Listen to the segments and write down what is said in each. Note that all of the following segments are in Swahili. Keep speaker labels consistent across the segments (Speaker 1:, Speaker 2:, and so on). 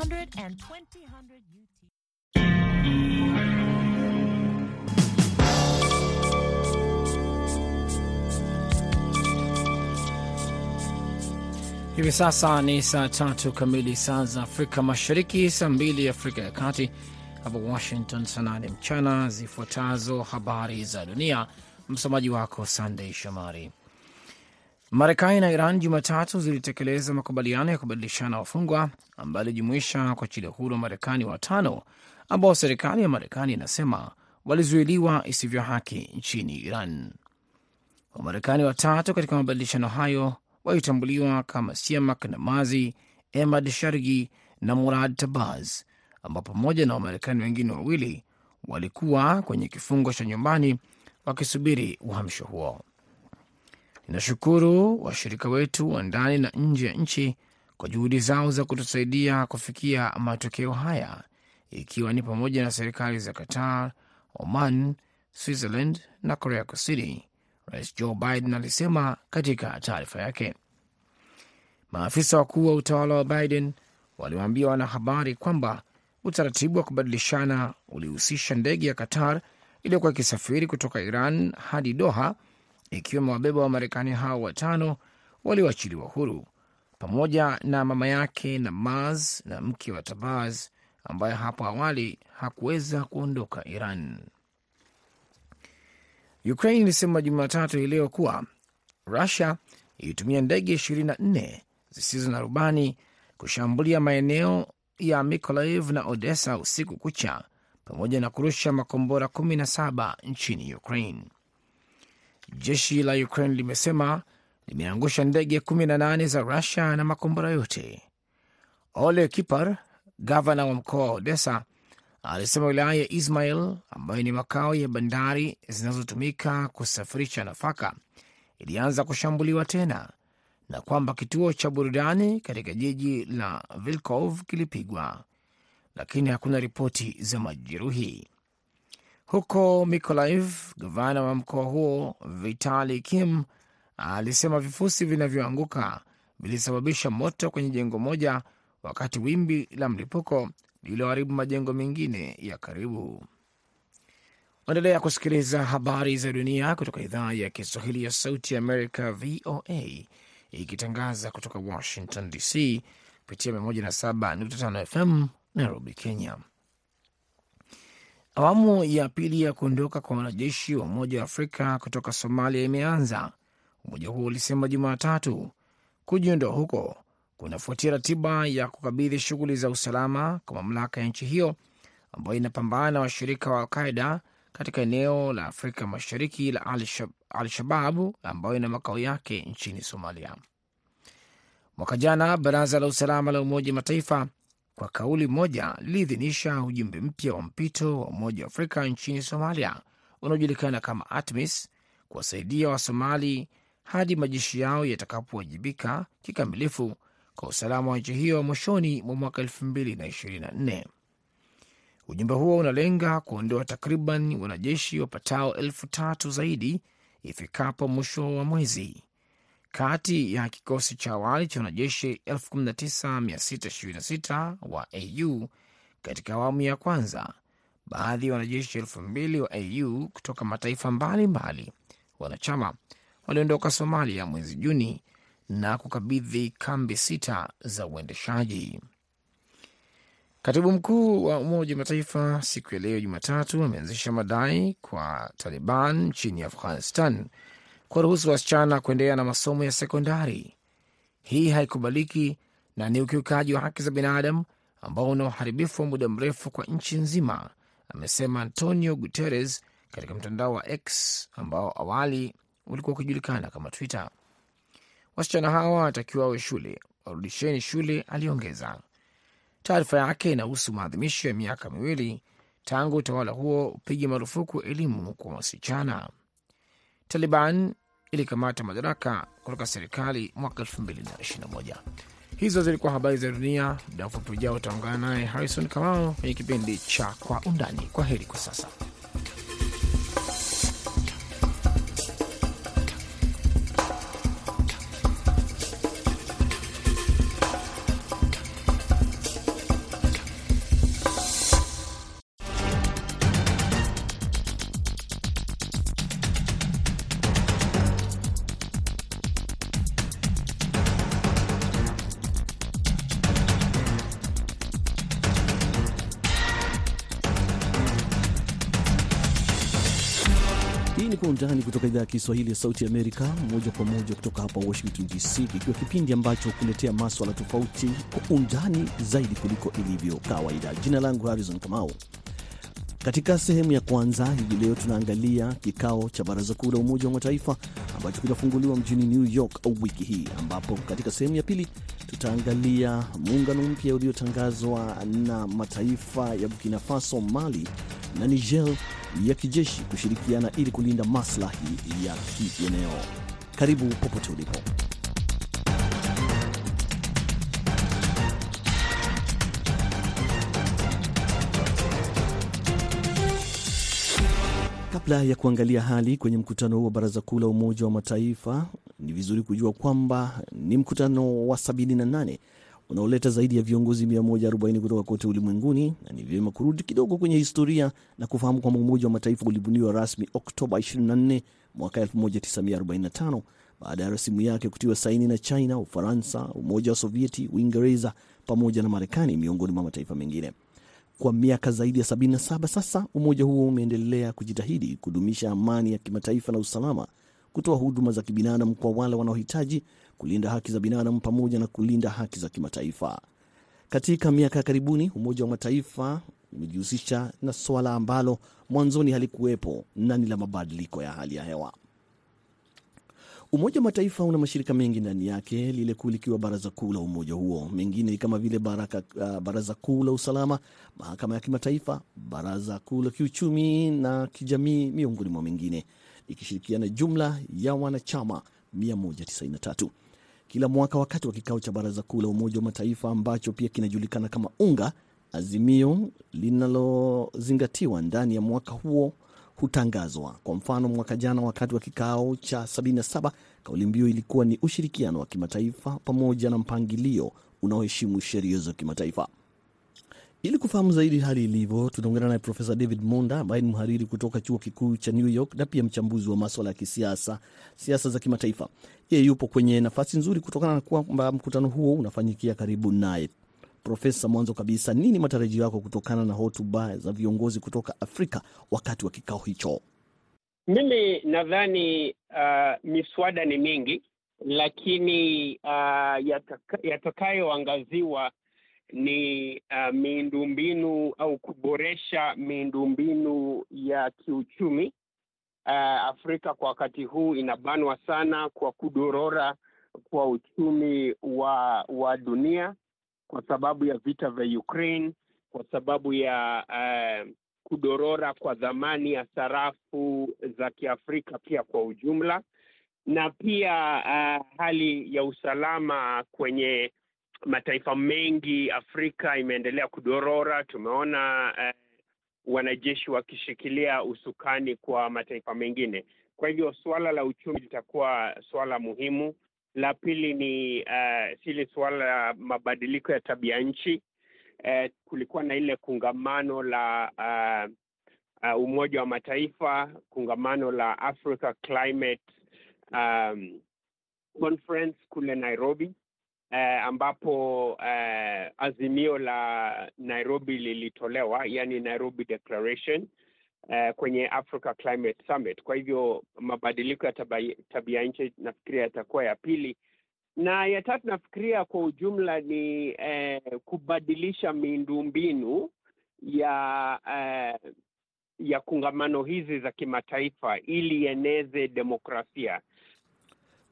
Speaker 1: 800 and 2000 UT.
Speaker 2: Hivi sasa ni saa tatu kamili saa za Afrika Mashariki, saa mbili Afrika ya Kati, hapa Washington saa nane mchana. Zifuatazo habari za dunia, msomaji wako Sandey Shomari. Marekani na Iran Jumatatu zilitekeleza makubaliano ya kubadilishana wafungwa ambayo ilijumuisha kuachilia huru wa Marekani watano ambao serikali ya Marekani inasema walizuiliwa isivyo haki nchini Iran. Wamarekani watatu katika mabadilishano hayo walitambuliwa kama Siamak Namazi, Emad Shargi na Murad Tabaz, ambao pamoja na Wamarekani wengine wawili walikuwa kwenye kifungo cha nyumbani wakisubiri uhamisho huo. Ninashukuru washirika wetu wa ndani na nje ya nchi kwa juhudi zao za kutusaidia kufikia matokeo haya, ikiwa ni pamoja na serikali za Qatar, Oman, Switzerland na Korea Kusini, Rais Joe Biden alisema katika taarifa yake. Maafisa wakuu wa utawala wa Biden waliwaambia wanahabari kwamba utaratibu wa kubadilishana ulihusisha ndege ya Qatar iliyokuwa ikisafiri kutoka Iran hadi Doha ikiwa wa Wamarekani hao watano walioachiliwa huru pamoja na mama yake Namaz na mke wa Tabaz ambaye hapo awali hakuweza kuondoka Iran. Ukraine ilisema Jumatatu hii kuwa Rusia ilitumia ndege 24 zisizo na rubani kushambulia maeneo ya Mikolaiv na Odessa usiku kucha pamoja na kurusha makombora 17 nchini Ukraine. Jeshi la Ukraine limesema limeangusha ndege 18 za Rusia na makombora yote. Ole Kipar, gavana wa mkoa wa Odessa, alisema wilaya ya Ismail ambayo ni makao ya bandari zinazotumika kusafirisha nafaka ilianza kushambuliwa tena na kwamba kituo cha burudani katika jiji la Vilkov kilipigwa, lakini hakuna ripoti za majeruhi. Huko Mikolaiv, gavana wa mkoa huo Vitali Kim alisema vifusi vinavyoanguka vilisababisha moto kwenye jengo moja, wakati wimbi la mlipuko lililoharibu majengo mengine ya karibu. Endelea kusikiliza habari za dunia kutoka idhaa ya Kiswahili ya Sauti ya Amerika, VOA, ikitangaza kutoka Washington DC kupitia 107.5 FM Nairobi, Kenya. Awamu ya pili ya kuondoka kwa wanajeshi wa Umoja wa Afrika kutoka Somalia imeanza, umoja huo ulisema Jumatatu. Kujiondoa huko kunafuatia ratiba ya kukabidhi shughuli za usalama kwa mamlaka ya nchi hiyo ambayo inapambana na washirika wa Alqaida katika eneo la Afrika Mashariki la Al-Shababu ambayo ina makao yake nchini Somalia. Mwaka jana baraza la usalama la Umoja Mataifa kwa kauli moja liliidhinisha ujumbe mpya wa mpito wa Umoja wa Afrika nchini Somalia unaojulikana kama ATMIS kuwasaidia Wasomali hadi majeshi yao yatakapowajibika kikamilifu kwa usalama wa nchi hiyo mwishoni mwa mwaka 2024. Ujumbe huo unalenga kuondoa takriban wanajeshi wapatao elfu tatu zaidi ifikapo mwisho wa mwezi kati ya kikosi cha awali cha wanajeshi 19626 wa AU katika awamu ya kwanza. Baadhi ya wanajeshi elfu mbili wa AU kutoka mataifa mbalimbali mbali wanachama waliondoka Somalia mwezi Juni na kukabidhi kambi sita za uendeshaji. Katibu mkuu wa Umoja wa Mataifa siku ya leo Jumatatu ameanzisha madai kwa Taliban nchini Afghanistan kwa ruhusu wasichana kuendelea na masomo ya sekondari. Hii haikubaliki na ni ukiukaji wa haki za binadamu ambao una uharibifu wa muda mrefu kwa nchi nzima, amesema Antonio Guterres katika mtandao wa X ambao awali ulikuwa ukijulikana kama Twitter. Wasichana hawa wanatakiwa wawe shule, warudisheni shule, aliongeza. Taarifa yake inahusu maadhimisho ya miaka miwili tangu utawala huo upige marufuku elimu kwa wasichana. Taliban ilikamata madaraka kutoka serikali mwaka 2021. Hizo zilikuwa habari za dunia. Muda mfupi ujao utaungana naye Harrison Kamau kwenye kipindi cha Kwa Undani. Kwa heri kwa sasa.
Speaker 3: Idhaa ya Kiswahili ya Sauti Amerika, moja kwa moja kutoka hapa Washington DC, kikiwa kipindi ambacho kuletea maswala tofauti kwa undani zaidi kuliko ilivyo kawaida. Jina langu Harrison Kamau. Katika sehemu ya kwanza hivi leo tunaangalia kikao cha Baraza Kuu la Umoja wa Mataifa ambacho kinafunguliwa mjini New York wiki hii, ambapo katika sehemu ya pili tutaangalia muungano mpya uliotangazwa na mataifa ya Burkina Faso, Mali na Niger ya kijeshi kushirikiana ili kulinda maslahi ya kieneo. Karibu popote ulipo. Kabla ya kuangalia hali kwenye mkutano huu wa Baraza Kuu la Umoja wa Mataifa, ni vizuri kujua kwamba ni mkutano wa 78 unaoleta zaidi ya viongozi 140 kutoka kote ulimwenguni, na ni vyema kurudi kidogo kwenye historia na kufahamu kwamba Umoja wa Mataifa ulibuniwa rasmi Oktoba 24 mwaka 1945 baada ya rasimu yake kutiwa saini na China, Ufaransa, Umoja wa Sovieti, Uingereza pamoja na Marekani, miongoni mwa mataifa mengine. Kwa miaka zaidi ya 77 sasa, umoja huo umeendelea kujitahidi kudumisha amani ya kimataifa na usalama, kutoa huduma za kibinadamu kwa wale wanaohitaji, kulinda haki za binadamu pamoja na kulinda haki za kimataifa. Katika miaka ya karibuni, Umoja wa Mataifa umejihusisha na swala ambalo mwanzoni halikuwepo na ni la mabadiliko ya hali ya hewa. Umoja wa Mataifa una mashirika mengi ndani yake, lile kuu likiwa baraza kuu la umoja huo. Mengine kama vile baraka, uh, baraza kuu la usalama, mahakama ya kimataifa, baraza kuu la kiuchumi na kijamii, miongoni mwa mengine, ikishirikiana jumla ya wanachama 193 kila mwaka. Wakati wa kikao cha baraza kuu la Umoja wa Mataifa ambacho pia kinajulikana kama UNGA, azimio linalozingatiwa ndani ya mwaka huo hutangazwa. Kwa mfano, mwaka jana wakati wa kikao cha 77 kauli mbiu ilikuwa ni ushirikiano wa kimataifa pamoja na mpangilio unaoheshimu sheria za kimataifa. Ili kufahamu zaidi hali ilivyo, tunaungana naye Profesa David Monda ambaye ni mhariri kutoka chuo kikuu cha New York na pia mchambuzi wa maswala ya kisiasa, siasa za kimataifa. Yeye yupo kwenye nafasi nzuri kutokana na kwamba mkutano huo unafanyikia karibu naye. Profesa, mwanzo kabisa, nini matarajio yako kutokana na hotuba za viongozi kutoka Afrika wakati wa kikao hicho?
Speaker 4: Mimi nadhani uh, miswada ni mingi, lakini uh, yatakayoangaziwa ni uh, miundombinu au kuboresha miundombinu ya kiuchumi. Uh, Afrika kwa wakati huu inabanwa sana kwa kudorora kwa uchumi wa wa dunia kwa sababu ya vita vya Ukraine, kwa sababu ya uh, kudorora kwa dhamani ya sarafu za Kiafrika pia kwa ujumla, na pia uh, hali ya usalama kwenye mataifa mengi Afrika imeendelea kudorora. Tumeona eh, wanajeshi wakishikilia usukani kwa mataifa mengine. Kwa hivyo suala la uchumi litakuwa suala muhimu. La pili ni uh, sili suala la mabadiliko ya tabia nchi. Eh, kulikuwa na ile kungamano la uh, uh, Umoja wa Mataifa, kungamano la Africa Climate um, Conference kule Nairobi uh, ambapo eh, azimio la Nairobi lilitolewa, yani Nairobi Declaration eh, kwenye Africa Climate Summit. Kwa hivyo mabadiliko ya tabia, tabia nchi nafikiria yatakuwa ya pili, na ya tatu nafikiria kwa ujumla ni eh, kubadilisha miundombinu ya eh, ya kungamano hizi za kimataifa ili ieneze demokrasia.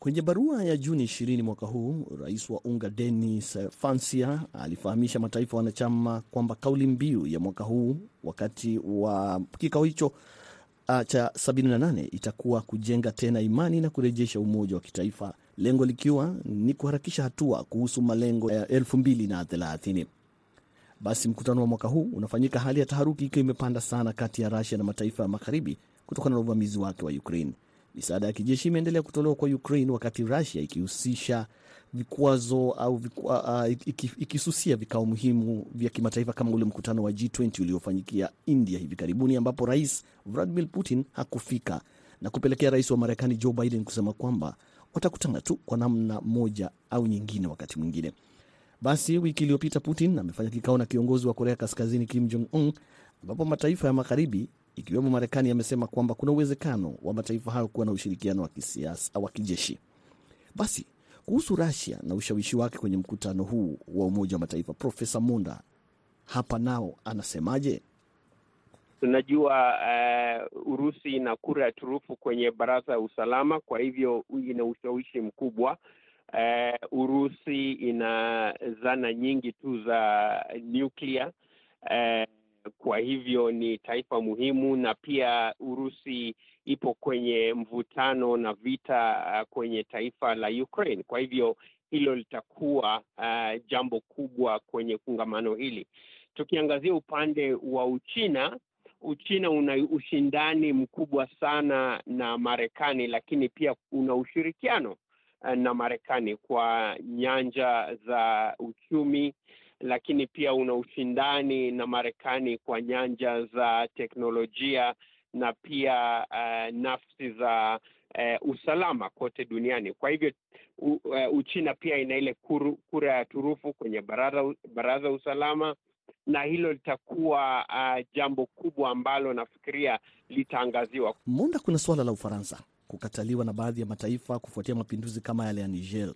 Speaker 3: Kwenye barua ya Juni 20 mwaka huu, rais wa UNGA Denis Fancia alifahamisha mataifa wanachama kwamba kauli mbiu ya mwaka huu wakati wa kikao hicho uh, cha 78 itakuwa kujenga tena imani na kurejesha umoja wa kitaifa, lengo likiwa ni kuharakisha hatua kuhusu malengo ya 2030. Basi mkutano wa mwaka huu unafanyika hali ya taharuki ikiwa imepanda sana kati ya Rusia na mataifa ya magharibi kutokana na uvamizi wake wa Ukraine. Misaada ya kijeshi imeendelea kutolewa kwa Ukraine wakati Russia ikihusisha vikwazo au vikwa, uh, ikisusia vikao muhimu vya kimataifa kama ule mkutano wa G20 uliofanyikia India hivi karibuni, ambapo Rais Vladimir Putin hakufika na kupelekea rais wa Marekani Joe Biden kusema kwamba watakutana tu kwa namna moja au nyingine wakati mwingine. Basi wiki iliyopita Putin amefanya kikao na kiongozi wa Korea Kaskazini Kim Jong Un, ambapo mataifa ya magharibi ikiwemo Marekani, yamesema kwamba kuna uwezekano wa mataifa hayo kuwa na ushirikiano wa kisiasa wa kijeshi. Basi kuhusu Russia na ushawishi wake kwenye mkutano huu wa Umoja wa Mataifa, Profesa Monda hapa nao anasemaje?
Speaker 4: Tunajua uh, Urusi ina kura ya turufu kwenye Baraza ya Usalama, kwa hivyo ina ushawishi mkubwa. Uh, Urusi ina zana nyingi tu za nuclear uh, kwa hivyo ni taifa muhimu, na pia Urusi ipo kwenye mvutano na vita uh, kwenye taifa la Ukraine. Kwa hivyo hilo litakuwa uh, jambo kubwa kwenye kongamano hili. Tukiangazia upande wa Uchina, Uchina una ushindani mkubwa sana na Marekani, lakini pia una ushirikiano uh, na Marekani kwa nyanja za uchumi lakini pia una ushindani na Marekani kwa nyanja za teknolojia na pia uh, nafsi za uh, usalama kote duniani. Kwa hivyo uh, Uchina pia ina ile kura ya turufu kwenye baraza baraza usalama, na hilo litakuwa uh, jambo kubwa ambalo nafikiria litaangaziwa.
Speaker 3: Munda, kuna suala la Ufaransa kukataliwa na baadhi ya mataifa kufuatia mapinduzi kama yale ya Niger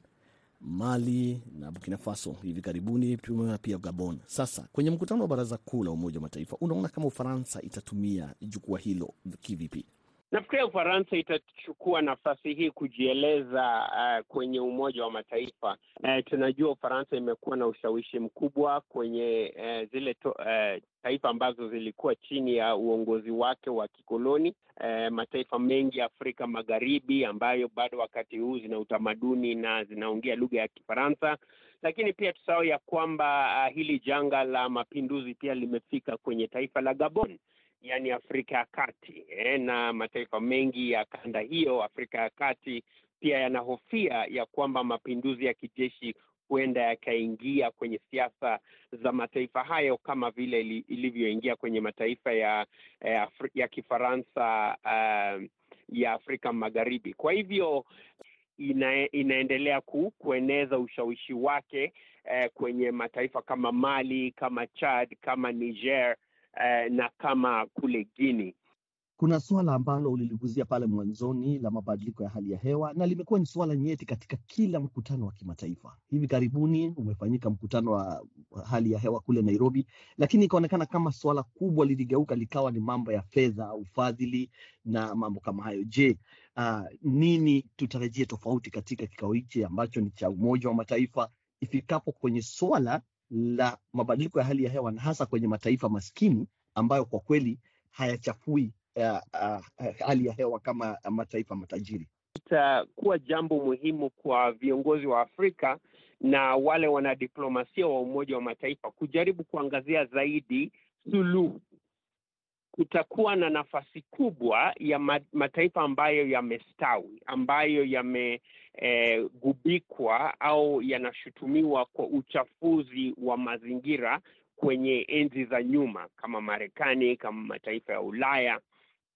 Speaker 3: Mali na Burkina Faso hivi karibuni, tumeona pia Gabon. Sasa kwenye mkutano wa Baraza Kuu la Umoja wa Mataifa, unaona kama Ufaransa itatumia jukwaa hilo kivipi?
Speaker 4: Nafikiria Ufaransa itachukua nafasi hii kujieleza uh, kwenye Umoja wa Mataifa. Uh, tunajua Ufaransa imekuwa na ushawishi mkubwa kwenye uh, zile to, uh, taifa ambazo zilikuwa chini ya uongozi wake wa kikoloni. Uh, mataifa mengi ya Afrika Magharibi ambayo bado wakati huu zina utamaduni na zinaongea lugha ya Kifaransa, lakini pia tusahau ya kwamba uh, hili janga la mapinduzi pia limefika kwenye taifa la Gabon yaani Afrika ya Kati eh, na mataifa mengi ya kanda hiyo Afrika ya Kati pia yanahofia ya kwamba mapinduzi ya kijeshi huenda yakaingia kwenye siasa za mataifa hayo kama vile ilivyoingia kwenye mataifa ya ya, ya Kifaransa uh, ya Afrika Magharibi. Kwa hivyo ina, inaendelea ku, kueneza ushawishi wake eh, kwenye mataifa kama Mali, kama Chad, kama Niger Uh, na kama kule Guinea.
Speaker 5: Kuna suala ambalo uliliguzia pale mwanzoni la mabadiliko ya hali ya hewa na limekuwa ni suala nyeti katika kila mkutano wa kimataifa. Hivi karibuni umefanyika mkutano wa hali ya hewa kule Nairobi, lakini ikaonekana kama suala kubwa liligeuka likawa ni mambo ya fedha, ufadhili na mambo kama hayo. Je, uh, nini tutarajie tofauti katika kikao hichi ambacho ni cha Umoja wa Mataifa ifikapo kwenye suala la mabadiliko ya hali ya hewa na hasa kwenye mataifa maskini ambayo kwa kweli hayachafui uh, uh, hali ya hewa kama mataifa matajiri.
Speaker 4: Itakuwa jambo muhimu kwa viongozi wa Afrika na wale wanadiplomasia wa Umoja wa Mataifa kujaribu kuangazia zaidi suluhu. Kutakuwa na nafasi kubwa ya mataifa ambayo yamestawi, ambayo yamegubikwa eh, au yanashutumiwa kwa uchafuzi wa mazingira kwenye enzi za nyuma, kama Marekani, kama mataifa ya Ulaya,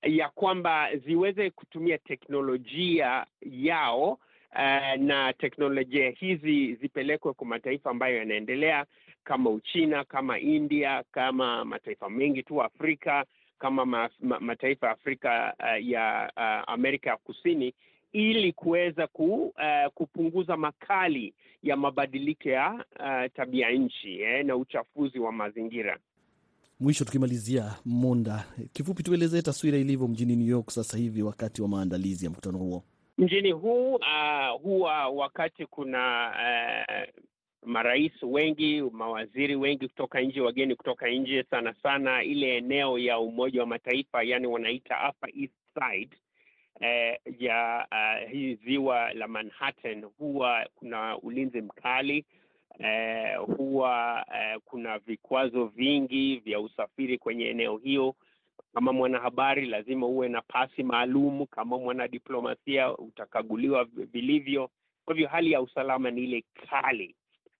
Speaker 4: ya kwamba ziweze kutumia teknolojia yao uh, na teknolojia hizi zipelekwe kwa mataifa ambayo yanaendelea kama Uchina, kama India, kama mataifa mengi tu Afrika kama ma, ma, mataifa ya Afrika uh, ya uh, Amerika ya Kusini ili kuweza ku, uh, kupunguza makali ya mabadiliko ya uh, tabia nchi eh, na uchafuzi wa mazingira.
Speaker 3: Mwisho tukimalizia, Monda, kifupi tuelezee taswira ilivyo mjini New York sasa hivi wakati wa maandalizi ya mkutano huo.
Speaker 4: Mjini huu uh, huwa wakati kuna uh, marais wengi, mawaziri wengi kutoka nje, wageni kutoka nje, sana sana ile eneo ya Umoja wa Mataifa, yani wanaita Upper East Side eh, ya uh, hii ziwa la Manhattan, huwa kuna ulinzi mkali eh, huwa eh, kuna vikwazo vingi vya usafiri kwenye eneo hiyo. Kama mwanahabari lazima uwe na pasi maalum, kama mwanadiplomasia utakaguliwa vilivyo. Kwa hivyo hali ya usalama ni ile kali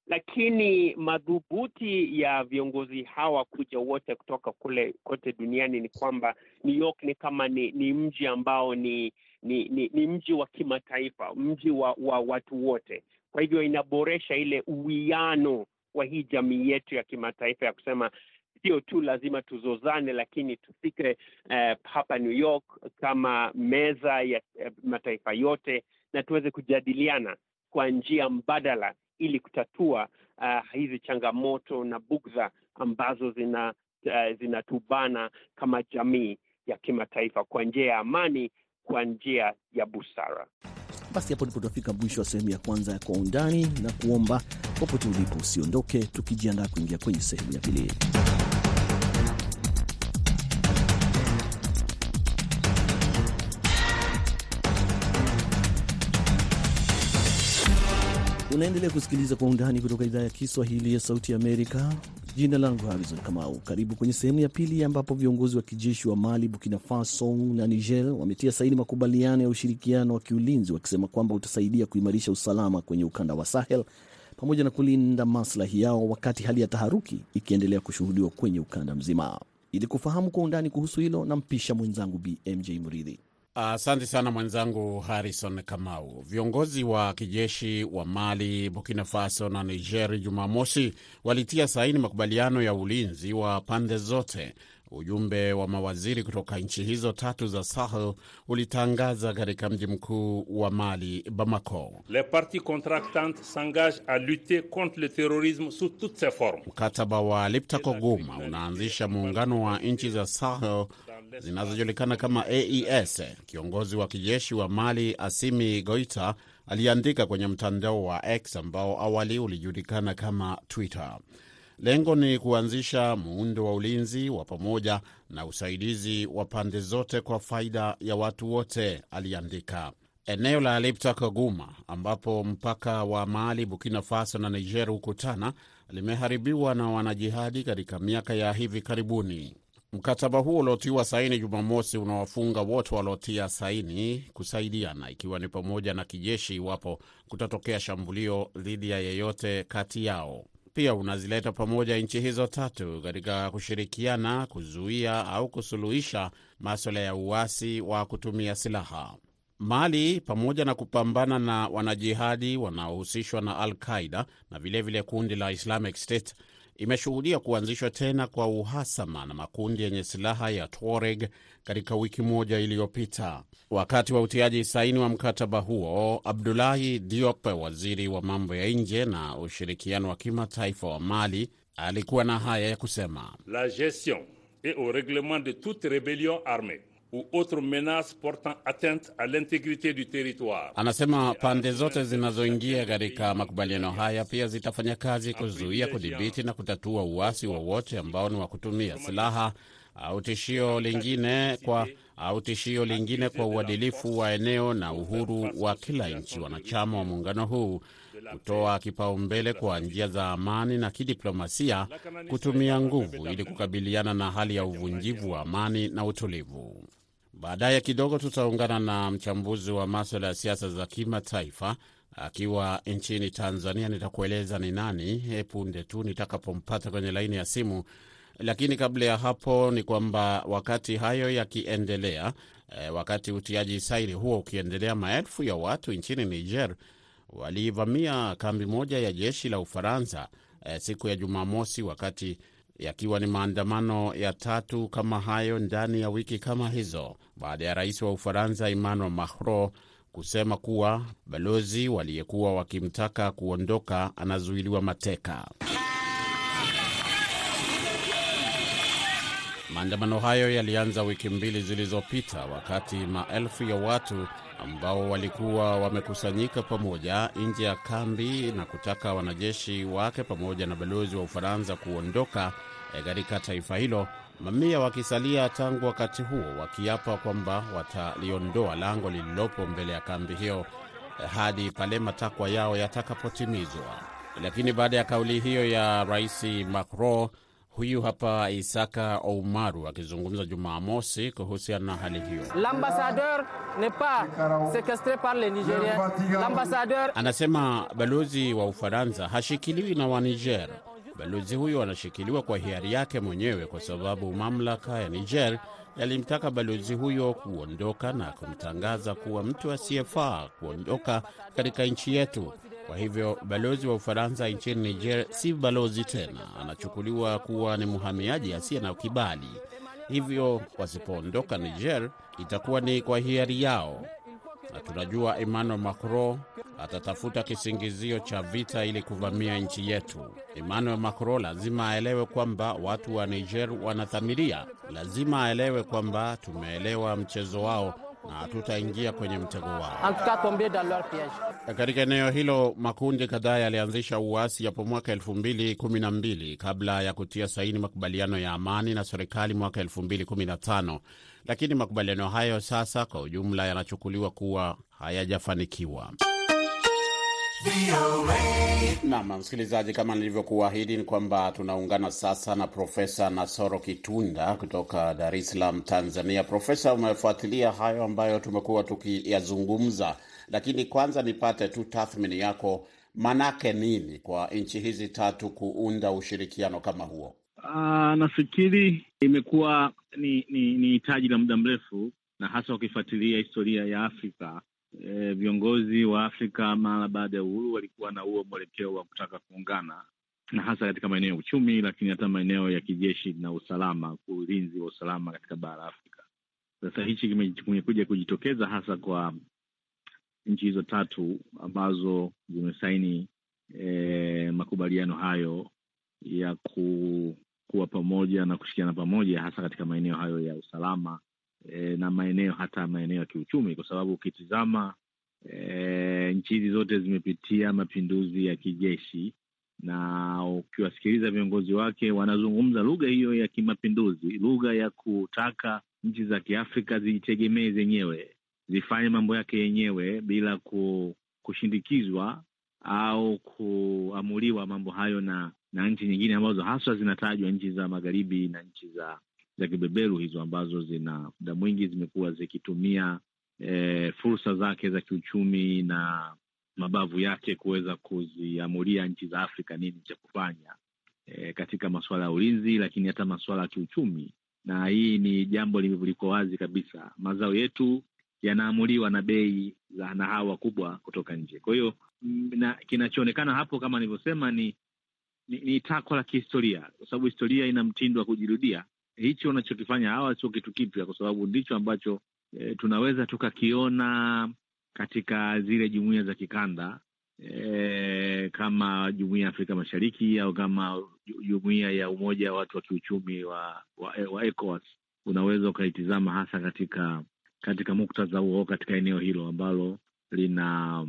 Speaker 4: lakini madhubuti ya viongozi hawa kuja wote kutoka kule kote duniani ni kwamba New York ni kama ni, ni mji ambao ni ni, ni, ni mji wa kimataifa, mji wa, wa watu wote. Kwa hivyo inaboresha ile uwiano wa hii jamii yetu ya kimataifa ya kusema sio tu lazima tuzozane, lakini tufike eh, hapa New York kama meza ya eh, mataifa yote na tuweze kujadiliana kwa njia mbadala ili kutatua uh, hizi changamoto na bugdha ambazo zina uh, zinatubana kama jamii ya kimataifa kwa njia ya amani, kwa njia ya busara.
Speaker 3: Basi hapo ndipo tunafika mwisho wa sehemu ya kwanza ya Kwa Undani, na kuomba popote ulipo usiondoke, tukijiandaa kuingia kwenye sehemu ya pili. Unaendelea kusikiliza Kwa Undani kutoka idhaa ya Kiswahili ya Sauti Amerika. Jina langu Harrison Kamau. Karibu kwenye sehemu ya pili, ambapo viongozi wa kijeshi wa Mali, Burkina Faso na Niger wametia saini makubaliano ya ushirikiano wa kiulinzi, wakisema kwamba utasaidia kuimarisha usalama kwenye ukanda wa Sahel pamoja na kulinda maslahi yao, wakati hali ya taharuki ikiendelea kushuhudiwa kwenye ukanda mzima. Ili kufahamu kwa undani kuhusu hilo, nampisha mwenzangu BMJ Muridhi.
Speaker 6: Asante uh, sana mwenzangu Harrison Kamau. Viongozi wa kijeshi wa Mali, Burkina Faso na Niger Jumamosi walitia saini makubaliano ya ulinzi wa pande zote. Ujumbe wa mawaziri kutoka nchi hizo tatu za Sahel ulitangaza katika mji mkuu wa Mali, Bamako.
Speaker 7: Les parties contractantes s'engagent à lutter contre le terrorisme sous toutes ses formes.
Speaker 6: Mkataba wa Liptako Guma unaanzisha muungano wa nchi za Sahel zinazojulikana kama AES. Kiongozi wa kijeshi wa Mali Asimi Goita aliandika kwenye mtandao wa X ambao awali ulijulikana kama Twitter. Lengo ni kuanzisha muundo wa ulinzi wa pamoja na usaidizi wa pande zote kwa faida ya watu wote, aliandika. Eneo la Liptako Guma ambapo mpaka wa Mali, Burkina Faso na Niger hukutana limeharibiwa na wanajihadi katika miaka ya hivi karibuni. Mkataba huo uliotiwa saini Jumamosi unawafunga wote waliotia saini kusaidiana, ikiwa ni pamoja na kijeshi, iwapo kutatokea shambulio dhidi ya yeyote kati yao. Pia unazileta pamoja nchi hizo tatu katika kushirikiana kuzuia au kusuluhisha maswala ya uasi wa kutumia silaha. Mali pamoja na kupambana na wanajihadi wanaohusishwa na Al Qaida na vilevile vile kundi la Islamic State imeshuhudia kuanzishwa tena kwa uhasama na makundi yenye silaha ya Tuareg katika wiki moja iliyopita. Wakati wa utiaji saini wa mkataba huo, Abdulahi Diop, waziri wa mambo ya nje na ushirikiano wa kimataifa wa Mali, alikuwa na haya ya kusema:
Speaker 7: La gestion et au reglement de toute rebellion armée ou autre menace portant atteinte à l'intégrité du territoire.
Speaker 6: Anasema pande zote zinazoingia katika makubaliano haya pia zitafanya kazi kuzuia, kudhibiti na kutatua uasi wowote ambao ni wa kutumia silaha au tishio lingine kwa au tishio lingine kwa uadilifu wa eneo na uhuru wa kila nchi wanachama wa muungano huu kutoa kipaumbele kwa njia za amani na kidiplomasia, kutumia nguvu ili kukabiliana na hali ya uvunjivu wa amani na utulivu. Baadaye kidogo tutaungana na mchambuzi wa maswala ya siasa za kimataifa akiwa nchini Tanzania. Nitakueleza ni nani punde tu nitakapompata kwenye laini ya simu. Lakini kabla ya hapo ni kwamba wakati hayo yakiendelea, e, wakati utiaji saini huo ukiendelea, maelfu ya watu nchini Niger walivamia kambi moja ya jeshi la Ufaransa eh, siku ya Jumamosi, wakati yakiwa ni maandamano ya tatu kama hayo ndani ya wiki kama hizo, baada ya rais wa Ufaransa Emmanuel Macron kusema kuwa balozi waliyekuwa wakimtaka kuondoka anazuiliwa mateka. Maandamano hayo yalianza wiki mbili zilizopita wakati maelfu ya watu ambao walikuwa wamekusanyika pamoja nje ya kambi na kutaka wanajeshi wake pamoja na balozi wa Ufaransa kuondoka katika taifa hilo, mamia wakisalia tangu wakati huo wakiapa kwamba wataliondoa lango lililopo mbele ya kambi hiyo hadi pale matakwa yao yatakapotimizwa. Lakini baada ya kauli hiyo ya rais Macron, huyu hapa Isaka Oumaru akizungumza Jumamosi kuhusiana na hali hiyo. Anasema balozi wa Ufaransa hashikiliwi na Waniger. Balozi huyo anashikiliwa kwa hiari yake mwenyewe, kwa sababu mamlaka ya Niger yalimtaka balozi huyo kuondoka na kumtangaza kuwa mtu asiyefaa kuondoka katika nchi yetu. Kwa hivyo balozi wa Ufaransa nchini Niger si balozi tena, anachukuliwa kuwa ni mhamiaji asiye na kibali. Hivyo wasipoondoka Niger itakuwa ni kwa hiari yao, na tunajua Emmanuel Macron atatafuta kisingizio cha vita ili kuvamia nchi yetu. Emmanuel Macron lazima aelewe kwamba watu wa Niger wanathamiria. Lazima aelewe kwamba tumeelewa mchezo wao na hatutaingia kwenye mtego wao. Katika eneo hilo makundi kadhaa yalianzisha uasi hapo mwaka elfu mbili kumi na mbili kabla ya kutia saini makubaliano ya amani na serikali mwaka elfu mbili kumi na tano lakini makubaliano hayo sasa kwa ujumla yanachukuliwa kuwa hayajafanikiwa. Nam msikilizaji, kama nilivyokuahidi ni kwamba tunaungana sasa na Profesa Nasoro Kitunda kutoka Dar es Salaam, Tanzania. Profesa, umefuatilia hayo ambayo tumekuwa tukiyazungumza, lakini kwanza nipate tu tathmini yako, manake nini kwa nchi hizi tatu kuunda ushirikiano kama huo?
Speaker 8: Uh, nafikiri imekuwa ni ni ni hitaji la muda mrefu, na hasa ukifuatilia historia ya Afrika E, viongozi wa Afrika mara baada ya uhuru walikuwa na huo mwelekeo wa kutaka kuungana na hasa katika maeneo ya uchumi, lakini hata maeneo ya kijeshi na usalama, ulinzi wa usalama katika bara la Afrika. Sasa hichi kimekuja kujitokeza hasa kwa nchi hizo tatu ambazo zimesaini e, makubaliano hayo ya ku, kuwa pamoja na kushirikiana pamoja hasa katika maeneo hayo ya usalama E, na maeneo hata maeneo ya kiuchumi, kwa sababu ukitizama e, nchi hizi zote zimepitia mapinduzi ya kijeshi, na ukiwasikiliza viongozi wake wanazungumza lugha hiyo ya kimapinduzi, lugha ya kutaka nchi za Kiafrika zijitegemee zenyewe, zifanye mambo yake yenyewe bila kushindikizwa au kuamuliwa mambo hayo na na nchi nyingine ambazo haswa zinatajwa nchi za magharibi na nchi za za kibeberu hizo ambazo zina muda mwingi zimekuwa zikitumia e, fursa zake za kiuchumi na mabavu yake kuweza kuziamulia nchi za Afrika nini cha kufanya e, katika masuala ya ulinzi, lakini hata masuala ya kiuchumi. Na hii ni jambo liko wazi kabisa, mazao yetu yanaamuliwa na bei za hawa wakubwa kutoka nje. Kwa hiyo kinachoonekana hapo kama nilivyosema ni, ni, ni takwa la kihistoria, kwa sababu historia ina mtindo wa kujirudia hicho wanachokifanya hawa sio kitu kipya, kwa sababu ndicho ambacho e, tunaweza tukakiona katika zile jumuiya za kikanda e, kama jumuiya ya Afrika Mashariki au kama jumuiya ya umoja wa watu wa kiuchumi wa, wa, wa ECOWAS. Unaweza ukaitizama hasa katika katika muktadha huo, katika eneo hilo ambalo lina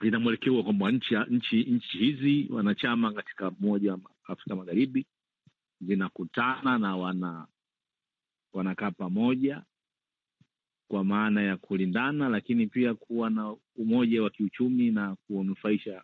Speaker 8: lina mwelekeo kwamba nchi nchi nchi hizi wanachama katika umoja wa Afrika Magharibi zinakutana na wana wanakaa pamoja kwa maana ya kulindana, lakini pia kuwa na umoja wa kiuchumi na kunufaisha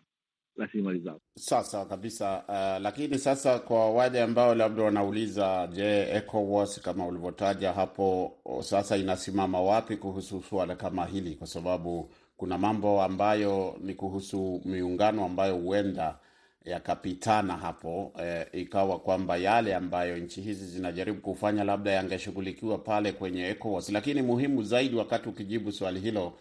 Speaker 8: rasilimali zao.
Speaker 6: Sasa kabisa. Uh, lakini sasa kwa wale ambao labda wanauliza, je, ECOWAS kama ulivyotaja hapo sasa inasimama wapi kuhusu suala kama hili? Kwa sababu kuna mambo ambayo ni kuhusu miungano ambayo huenda yakapitana hapo eh, ikawa kwamba yale ambayo nchi hizi zinajaribu kufanya labda yangeshughulikiwa pale kwenye ECOWAS. Lakini muhimu zaidi, wakati ukijibu swali hilo,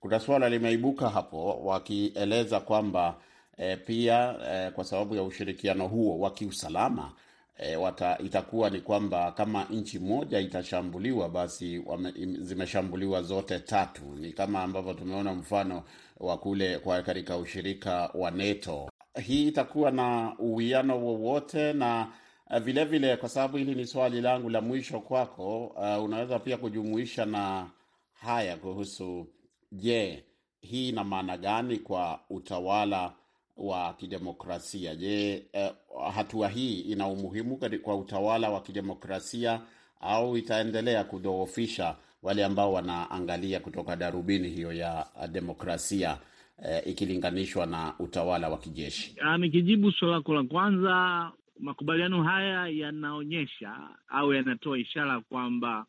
Speaker 6: kuna suala limeibuka hapo wakieleza kwamba e, pia e, kwa sababu ya ushirikiano huo wa kiusalama e, itakuwa ni kwamba kama nchi moja itashambuliwa basi wame, zimeshambuliwa zote tatu. Ni kama ambavyo tumeona mfano wa kule katika ushirika wa NATO hii itakuwa na uwiano wowote na vilevile vile, kwa sababu hili ni swali langu la mwisho kwako, uh, unaweza pia kujumuisha na haya kuhusu, je, hii ina maana gani kwa utawala wa kidemokrasia? Je, eh, hatua hii ina umuhimu kwa utawala wa kidemokrasia au itaendelea kudhoofisha wale ambao wanaangalia kutoka darubini hiyo ya demokrasia eh, ikilinganishwa na utawala wa kijeshi?
Speaker 8: Nikijibu suala lako la kwanza, makubaliano haya yanaonyesha au yanatoa ishara kwamba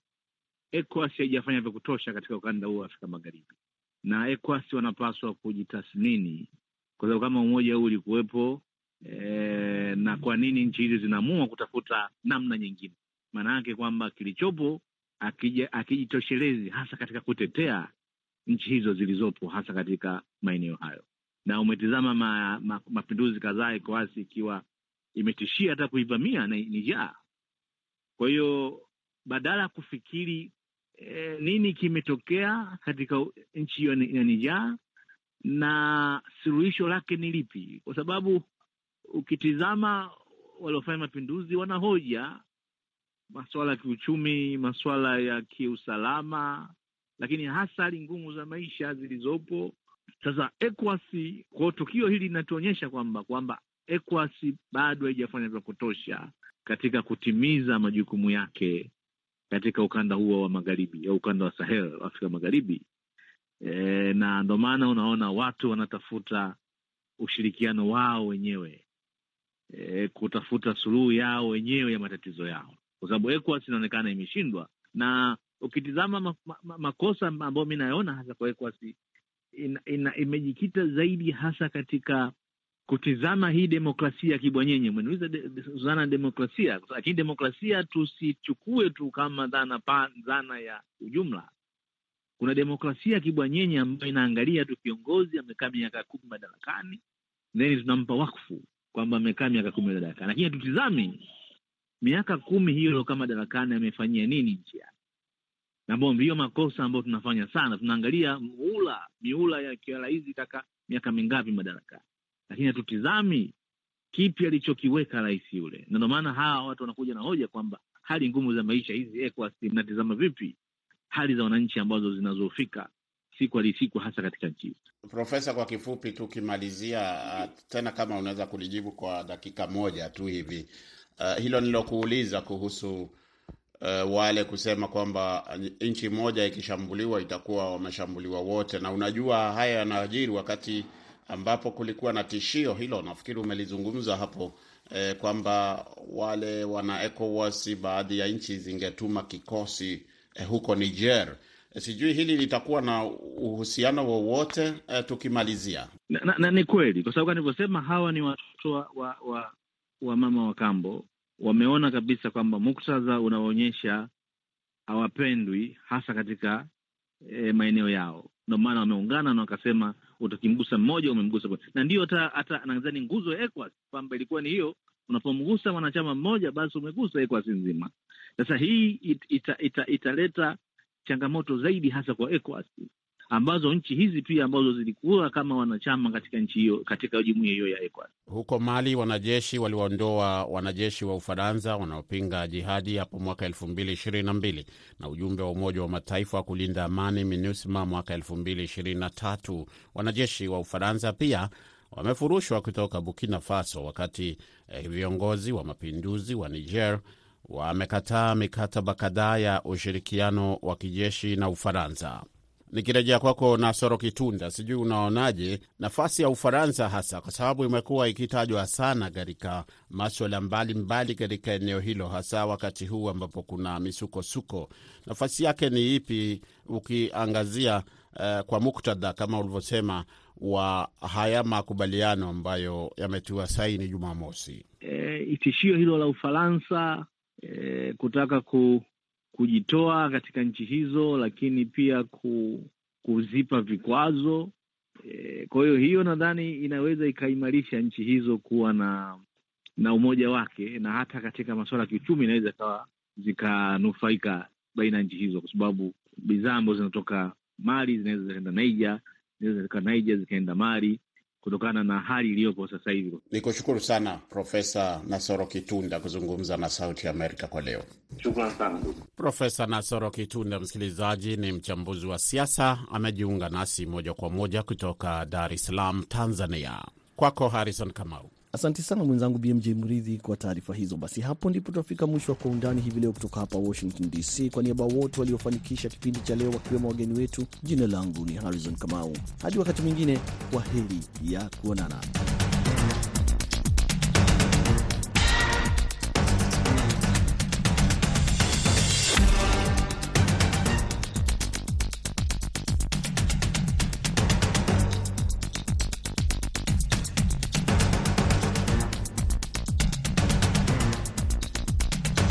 Speaker 8: ECOWAS haijafanya vya kutosha katika ukanda huu wa Afrika Magharibi, na ECOWAS wanapaswa kujitathmini, kwa sababu kama umoja huu ulikuwepo e, na kwa nini nchi hizi zinaamua kutafuta namna nyingine? Maana yake kwamba kilichopo akijitoshelezi hasa katika kutetea nchi hizo zilizopo hasa katika maeneo hayo. na umetizama ma, ma, mapinduzi kadhaa ECOWAS ikiwa imetishia hata kuivamia Niger. Kwa hiyo badala ya kufikiri e, nini kimetokea katika nchi hiyo ya Niger na suluhisho lake ni lipi, kwa sababu ukitizama waliofanya mapinduzi wanahoja masuala ya kiuchumi, masuala ya kiusalama, lakini hasa hali ngumu za maisha zilizopo sasa. ECOWAS, kwa tukio hili linatuonyesha kwamba kwamba ECOWAS bado haijafanya vya kutosha katika kutimiza majukumu yake katika ukanda huo wa magharibi au ukanda wa Sahel, Afrika Magharibi. E, na ndo maana unaona watu wanatafuta ushirikiano wao wenyewe e, kutafuta suluhu yao wenyewe ya matatizo yao, kwa sababu ECOWAS inaonekana imeshindwa. Na ukitizama ma, ma, makosa ambayo mi nayoona hasa kwa ECOWAS imejikita zaidi hasa katika kutizama hii demokrasia ya kibwanyenye. Umeniuliza de, demokrasia, lakini demokrasia tusichukue tu kama dhana pa, dhana ya ujumla kuna demokrasia ya kibwanyenye ambayo inaangalia tu kiongozi amekaa miaka kumi madarakani, then tunampa wakfu kwamba amekaa miaka kumi madarakani, lakini hatutizami miaka kumi hiyo aliokaa madarakani amefanyia nini nchi yake, ambao ndiyo makosa ambayo tunafanya sana. Tunaangalia muula miula ya rais kaka miaka mingapi madarakani, lakini hatutizami kipi alichokiweka rais yule, na ndio maana hawa watu wanakuja na hoja kwamba hali ngumu za maisha hizi ECOWAS mnatizama vipi hali za wananchi ambazo zinazofika siku hadi siku hasa katika nchi hizi.
Speaker 6: Profesa, kwa kifupi tu ukimalizia, uh, tena kama unaweza kulijibu kwa dakika moja tu hivi, uh, hilo nilokuuliza kuhusu uh, wale kusema kwamba nchi moja ikishambuliwa itakuwa wameshambuliwa wote, na unajua haya yanajiri wakati ambapo kulikuwa na tishio hilo, nafikiri umelizungumza hapo eh, kwamba wale wana ECOWAS baadhi ya nchi zingetuma kikosi eh, huko Niger. Eh, sijui hili litakuwa na uhusiano wowote eh, tukimalizia.
Speaker 8: Na, na, na ni kweli kwa sababu nilivyosema, hawa ni watoto wa, wa, wa, wa mama wa kambo, wameona kabisa kwamba muktadha unaonyesha hawapendwi hasa katika eh, maeneo yao, ndio maana wameungana na wakasema utakimgusa mmoja umemgusa, na ndio hata hata nadhani nguzo ya ECOWAS kwamba ilikuwa ni hiyo, unapomgusa mwanachama mmoja basi umegusa ECOWAS nzima. Sasa hii it, ita, ita, italeta changamoto zaidi hasa kwa ECOWAS ambazo nchi hizi pia ambazo zilikuwa kama wanachama katika nchi hiyo katika jumuiya hiyo ya ECOWAS.
Speaker 6: Huko Mali, wanajeshi waliwaondoa wanajeshi wa Ufaransa wanaopinga jihadi hapo mwaka elfu mbili ishirini na mbili na ujumbe wa Umoja wa Mataifa wa kulinda amani MINUSMA mwaka elfu mbili ishirini na tatu. Wanajeshi wa Ufaransa pia wamefurushwa kutoka Burkina Faso, wakati eh, viongozi wa mapinduzi wa Niger wamekataa mikataba kadhaa ya ushirikiano wa kijeshi na Ufaransa. Nikirejea kwako Nasoro Kitunda, sijui unaonaje nafasi ya Ufaransa hasa kwa sababu imekuwa ikitajwa sana katika maswala mbalimbali katika eneo hilo, hasa wakati huu ambapo kuna misukosuko. Nafasi yake ni ipi ukiangazia uh, kwa muktadha kama ulivyosema wa haya makubaliano ambayo yametiwa saini Jumamosi?
Speaker 8: E, tishio hilo la Ufaransa e, kutaka ku kujitoa katika nchi hizo, lakini pia ku, kuzipa vikwazo. E, kwa hiyo hiyo nadhani inaweza ikaimarisha nchi hizo kuwa na na umoja wake, na hata katika masuala ya kiuchumi inaweza ikawa zikanufaika baina ya nchi hizo, kwa sababu bidhaa ambazo zinatoka Mali zinaweza zikaenda Niger, zinaweza zika Niger zikaenda Mali kutokana na hali iliyopo sasa hivi.
Speaker 6: Ni kushukuru sana Profesa Nasoro Kitunda kuzungumza na Sauti ya Amerika kwa leo.
Speaker 8: Shukran sana ndugu
Speaker 6: Profesa Nasoro Kitunda, msikilizaji, ni mchambuzi wa siasa, amejiunga nasi moja kwa moja kutoka Dar es Salaam, Tanzania. Kwako Harrison Kamau.
Speaker 3: Asante sana mwenzangu BMJ Mridhi kwa taarifa hizo. Basi hapo ndipo tunafika mwisho wa Kwa Undani hivi leo kutoka hapa Washington DC. Kwa niaba wote waliofanikisha kipindi cha leo, wakiwemo wageni wetu, jina langu ni Harrison Kamau. Hadi wakati mwingine, kwa heri ya kuonana.